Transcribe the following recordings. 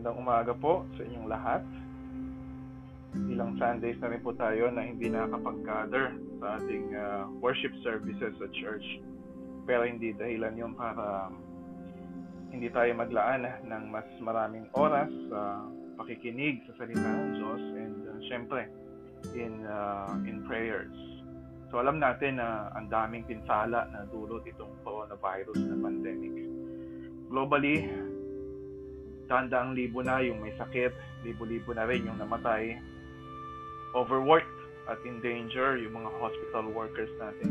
Magandang umaga po sa inyong lahat. Ilang Sundays na rin po tayo na hindi nakakapag-gather sa ating uh, worship services sa church. Pero hindi dahilan yun para hindi tayo maglaan ng mas maraming oras sa pakikinig sa salita ng Diyos and uh, syempre in uh, in prayers. So alam natin na ang daming pinsala na dulot itong coronavirus na pandemic. Globally, tanda libo na yung may sakit, libo-libo na rin yung namatay overworked at in danger yung mga hospital workers natin.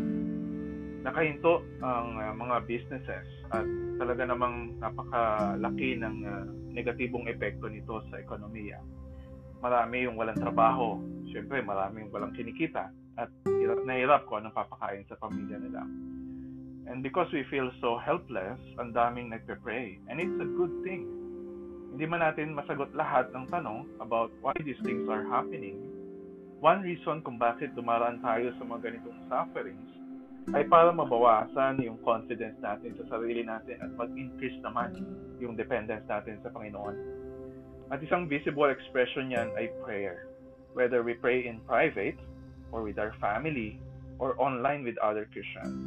Nakahinto ang uh, mga businesses at talaga namang napakalaki ng uh, negatibong epekto nito sa ekonomiya. Marami yung walang trabaho, syempre marami yung walang kinikita at hirap na hirap kung anong papakain sa pamilya nila. And because we feel so helpless, ang daming nagpe-pray. And it's a good thing. Hindi man natin masagot lahat ng tanong about why these things are happening, One reason kung bakit dumaraan tayo sa mga ganitong sufferings ay para mabawasan yung confidence natin sa sarili natin at mag-increase naman yung dependence natin sa Panginoon. At isang visible expression niyan ay prayer. Whether we pray in private or with our family or online with other Christians.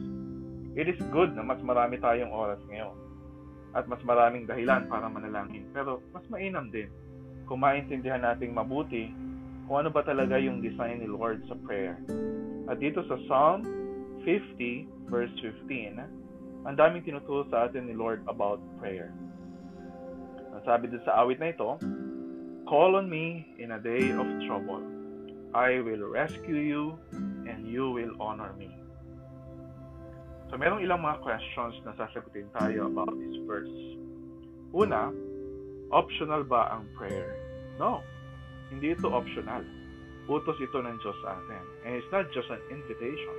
It is good na mas marami tayong oras ngayon at mas maraming dahilan para manalangin. Pero mas mainam din kung maintindihan nating mabuti kung ano ba talaga yung design ni Lord sa prayer. At dito sa Psalm 50 verse 15, ang daming tinuturo sa atin ni Lord about prayer. Ang sabi din sa awit na ito, Call on me in a day of trouble. I will rescue you and you will honor me. So merong ilang mga questions na sasagutin tayo about this verse. Una, optional ba ang prayer? No. Hindi ito optional. Utos ito ng Diyos sa atin. And it's not just an invitation.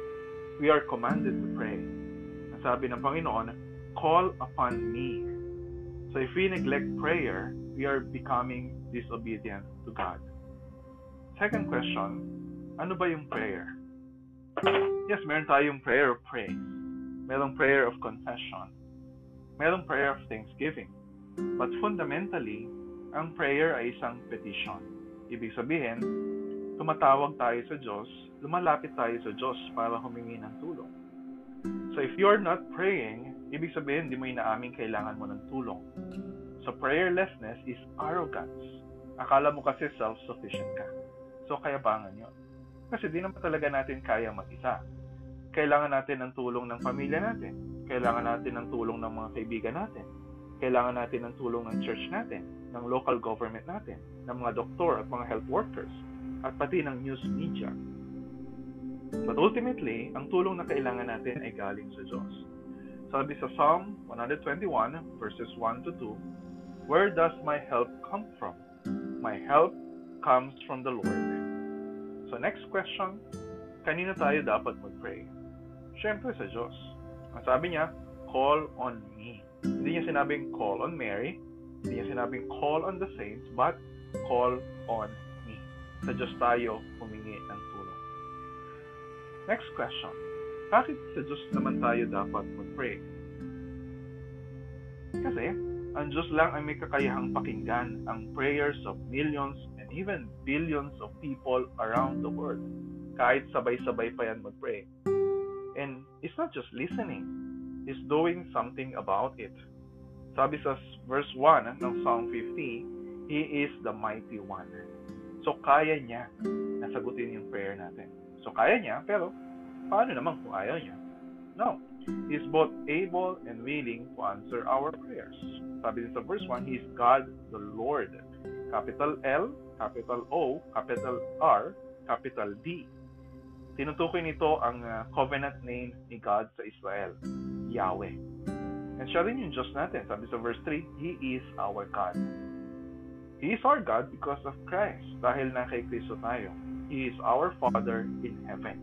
We are commanded to pray. Ang sabi ng Panginoon, call upon me. So if we neglect prayer, we are becoming disobedient to God. Second question, ano ba yung prayer? Yes, meron tayong prayer of praise. Merong prayer of confession. Merong prayer of thanksgiving. But fundamentally, ang prayer ay isang petition. Ibig sabihin, tumatawag tayo sa Diyos, lumalapit tayo sa Diyos para humingi ng tulong. So if you're not praying, ibig sabihin hindi mo inaamin kailangan mo ng tulong. So prayerlessness is arrogance. Akala mo kasi self-sufficient ka. So kayabangan yun. Kasi di naman talaga natin kaya mag-isa. Kailangan natin ng tulong ng pamilya natin. Kailangan natin ng tulong ng mga kaibigan natin kailangan natin ng tulong ng church natin, ng local government natin, ng mga doktor at mga health workers, at pati ng news media. But ultimately, ang tulong na kailangan natin ay galing sa Diyos. Sabi sa Psalm 121 verses 1 to 2, Where does my help come from? My help comes from the Lord. So next question, kanino tayo dapat mag-pray? Siyempre sa Diyos. Ang sabi niya, call on me. Hindi niya sinabing call on Mary, hindi niya sinabing call on the saints, but call on me. Sa Diyos tayo humingi ng tulong. Next question. Bakit sa Diyos naman tayo dapat mag-pray? Kasi, ang Diyos lang ay may kakayahang pakinggan ang prayers of millions and even billions of people around the world. Kahit sabay-sabay pa yan mag-pray. And it's not just listening is doing something about it. Sabi sa verse 1 ng Psalm 50, He is the mighty one. So, kaya niya na sagutin yung prayer natin. So, kaya niya, pero paano naman kung ayaw niya? No. He is both able and willing to answer our prayers. Sabi sa verse 1, He is God the Lord. Capital L, capital O, capital R, capital D. Tinutukoy nito ang uh, covenant name ni God sa Israel. Yahweh. And siya rin yung Diyos natin. Sabi sa verse 3, He is our God. He is our God because of Christ. Dahil na kay Kristo tayo. He is our Father in heaven.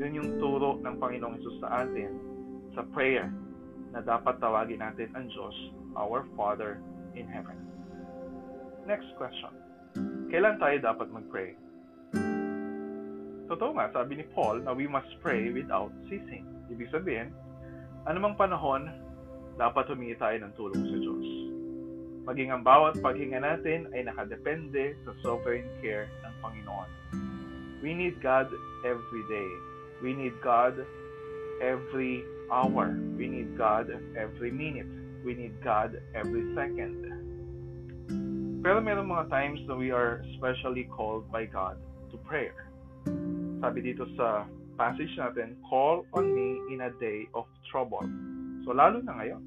Yun yung turo ng Panginoong Isus sa atin sa prayer na dapat tawagin natin ang Diyos, our Father in heaven. Next question. Kailan tayo dapat mag-pray? Totoo nga, sabi ni Paul na we must pray without ceasing. Ibig sabihin, anumang panahon, dapat humingi tayo ng tulong sa Diyos. maging ang bawat paghinga natin ay nakadepende sa sovereign care ng Panginoon. We need God every day. We need God every hour. We need God every minute. We need God every second. Pero meron mga times na we are specially called by God to prayer. Sabi dito sa passage natin, call on me in a day of trouble. So lalo na ngayon,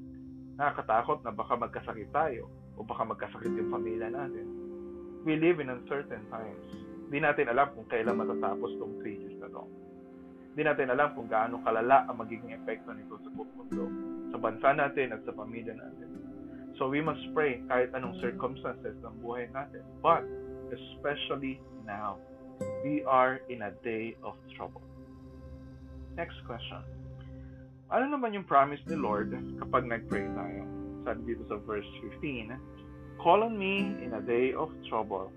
nakakatakot na baka magkasakit tayo o baka magkasakit yung pamilya natin. We live in uncertain times. Hindi natin alam kung kailan matatapos tong crisis na to. Hindi natin alam kung gaano kalala ang magiging epekto nito sa buong mundo, sa bansa natin at sa pamilya natin. So we must pray kahit anong circumstances ng buhay natin. But especially now, we are in a day of trouble. Next question. Ano naman yung promise ni Lord kapag nag-pray tayo? Sabi dito sa verse 15, Call on me in a day of trouble.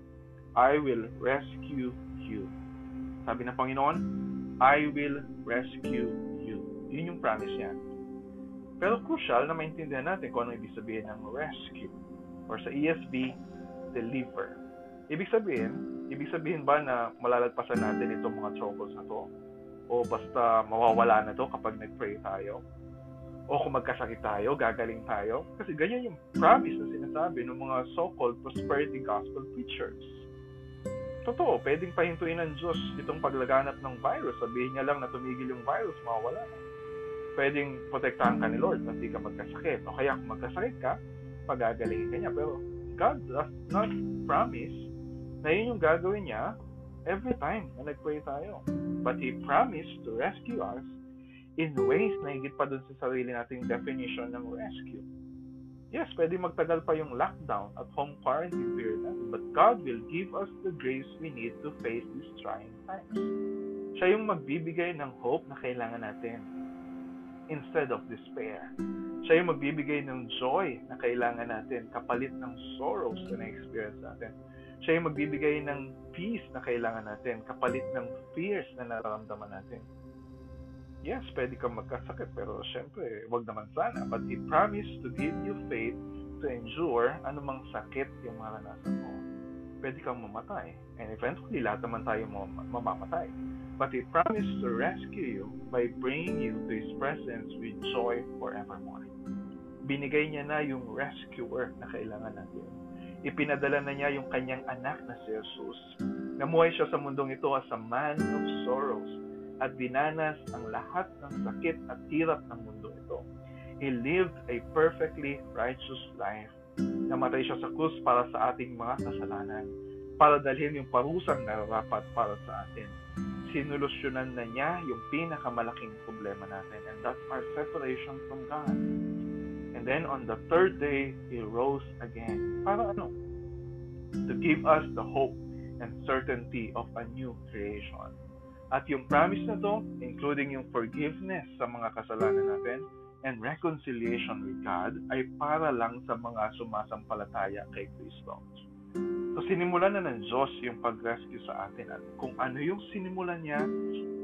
I will rescue you. Sabi ng Panginoon, I will rescue you. Yun yung promise niya. Pero crucial na maintindihan natin kung ano ibig sabihin ng rescue. Or sa ESV, deliver. Ibig sabihin, ibig sabihin ba na malalagpasan natin itong mga troubles na to? O basta mawawala na to kapag nag-pray tayo? O kung magkasakit tayo, gagaling tayo? Kasi ganyan yung promise na sinasabi ng mga so-called prosperity gospel preachers. Totoo, pwedeng pahintuin ng Diyos itong paglaganap ng virus. Sabihin niya lang na tumigil yung virus, mawawala na pwedeng protektahan ka ni Lord na hindi ka magkasakit. O kaya kung magkasakit ka, pagagalingin ka niya. Pero God does not promise na yun yung gagawin niya every time na nag-pray tayo. But He promised to rescue us in ways na higit pa dun sa sarili nating definition ng rescue. Yes, pwede magtagal pa yung lockdown at home quarantine period natin, but God will give us the grace we need to face these trying times. Siya yung magbibigay ng hope na kailangan natin instead of despair. Siya yung magbibigay ng joy na kailangan natin kapalit ng sorrows na na-experience natin. Siya yung magbibigay ng peace na kailangan natin kapalit ng fears na nararamdaman natin. Yes, pwede kang magkasakit pero syempre, wag naman sana. But He promised to give you faith to endure anumang sakit yung maranasan mo. Pwede kang mamatay. And eventually, lahat naman tayo mamamatay but He promised to rescue you by bringing you to His presence with joy forevermore. Binigay niya na yung rescuer na kailangan natin. Ipinadala na niya yung kanyang anak na si Jesus. Namuhay siya sa mundong ito as a man of sorrows at dinanas ang lahat ng sakit at hirap ng mundo ito. He lived a perfectly righteous life. Namatay siya sa krus para sa ating mga kasalanan, para dalhin yung parusang nararapat para sa atin sinulusyonan na niya yung pinakamalaking problema natin and that's our separation from God. And then on the third day, He rose again. Para ano? To give us the hope and certainty of a new creation. At yung promise na to, including yung forgiveness sa mga kasalanan natin and reconciliation with God, ay para lang sa mga sumasampalataya kay Kristo. So, sinimulan na ng Diyos yung pag-rescue sa atin at kung ano yung sinimulan niya,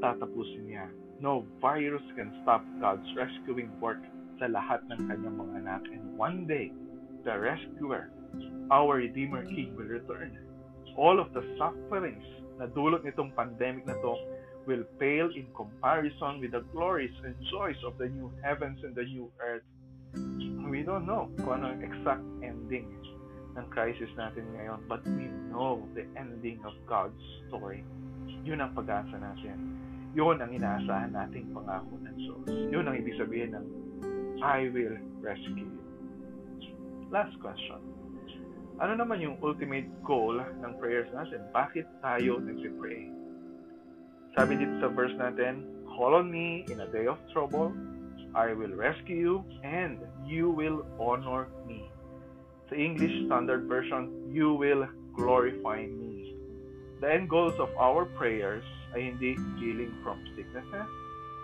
tatapusin niya. No virus can stop God's rescuing work sa lahat ng kanyang mga anak. And one day, the rescuer, our Redeemer King will return. All of the sufferings na dulot nitong pandemic na to will pale in comparison with the glories and joys of the new heavens and the new earth. We don't know kung ano yung exact ending ng crisis natin ngayon, but we know the ending of God's story. Yun ang pag-asa natin. Yun ang inaasahan nating pangako ng Diyos. Yun ang ibig sabihin ng I will rescue you. Last question. Ano naman yung ultimate goal ng prayers natin? Bakit tayo nagsi-pray? Sabi dito sa verse natin, Call on me in a day of trouble, I will rescue you, and you will honor me sa English Standard Version, you will glorify me. The end goals of our prayers ay hindi healing from sicknesses,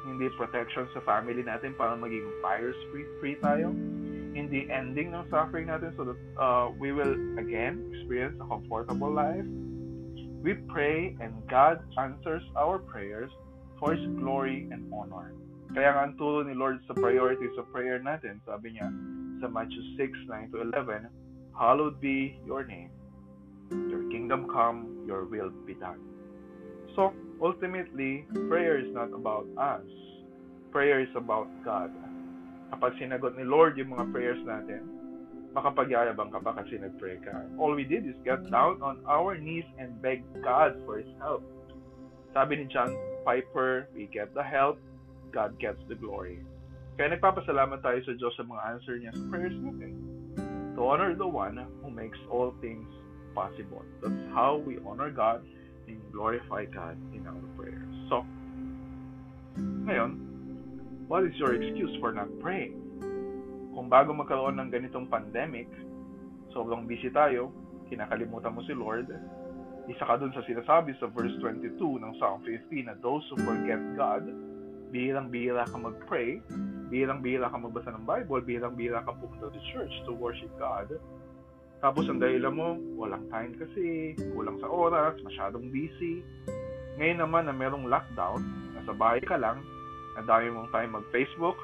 hindi protection sa family natin para maging virus-free free tayo, hindi ending ng suffering natin so that uh, we will again experience a comfortable life. We pray and God answers our prayers for His glory and honor. Kaya nga ang turo ni Lord sa priorities of prayer natin, sabi niya, sa Matthew 6, 9 to 11, hallowed be your name. Your kingdom come, your will be done. So, ultimately, prayer is not about us. Prayer is about God. Kapag sinagot ni Lord yung mga prayers natin, makapagyayabang ka pa kasi nag-pray ka. All we did is get down on our knees and beg God for His help. Sabi ni John Piper, we get the help, God gets the glory. Kaya nagpapasalamat tayo sa Diyos sa mga answer niya sa prayers natin. To honor the one who makes all things possible. That's how we honor God and glorify God in our prayers. So, ngayon, what is your excuse for not praying? Kung bago magkaroon ng ganitong pandemic, sobrang busy tayo, kinakalimutan mo si Lord, isa ka dun sa sinasabi sa verse 22 ng Psalm 15 na those who forget God, bilang-bira ka mag-pray, bilang-bira ka magbasa ng Bible, bilang-bira ka pumunta to church to worship God. Tapos ang dahilan mo, walang time kasi, kulang sa oras, masyadong busy. Ngayon naman na merong lockdown, nasa bahay ka lang, ang dami mong time mag-Facebook,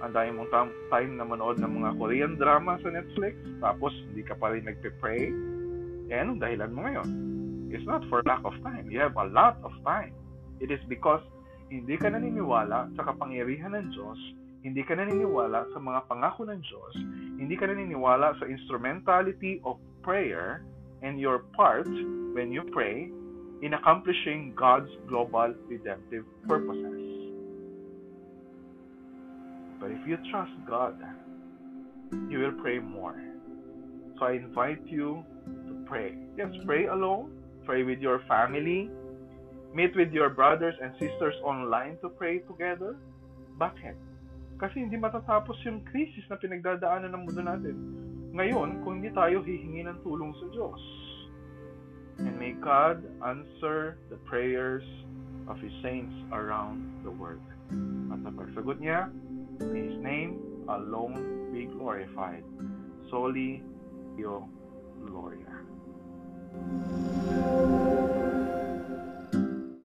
ang dami mong time na manood ng mga Korean drama sa Netflix, tapos hindi ka pa rin nagpe-pray, eh anong dahilan mo ngayon? It's not for lack of time. You have a lot of time. It is because hindi ka naniniwala sa kapangyarihan ng Diyos, hindi ka naniniwala sa mga pangako ng Diyos, hindi ka naniniwala sa instrumentality of prayer and your part when you pray in accomplishing God's global redemptive purposes. But if you trust God, you will pray more. So I invite you to pray. Yes, pray alone, pray with your family, meet with your brothers and sisters online to pray together. Bakit? Kasi hindi matatapos yung crisis na pinagdadaanan ng mundo natin. Ngayon, kung hindi tayo hihingi ng tulong sa Diyos. And may God answer the prayers of His saints around the world. At sa pagsagot niya, may His name alone be glorified. Soli Dio Gloria.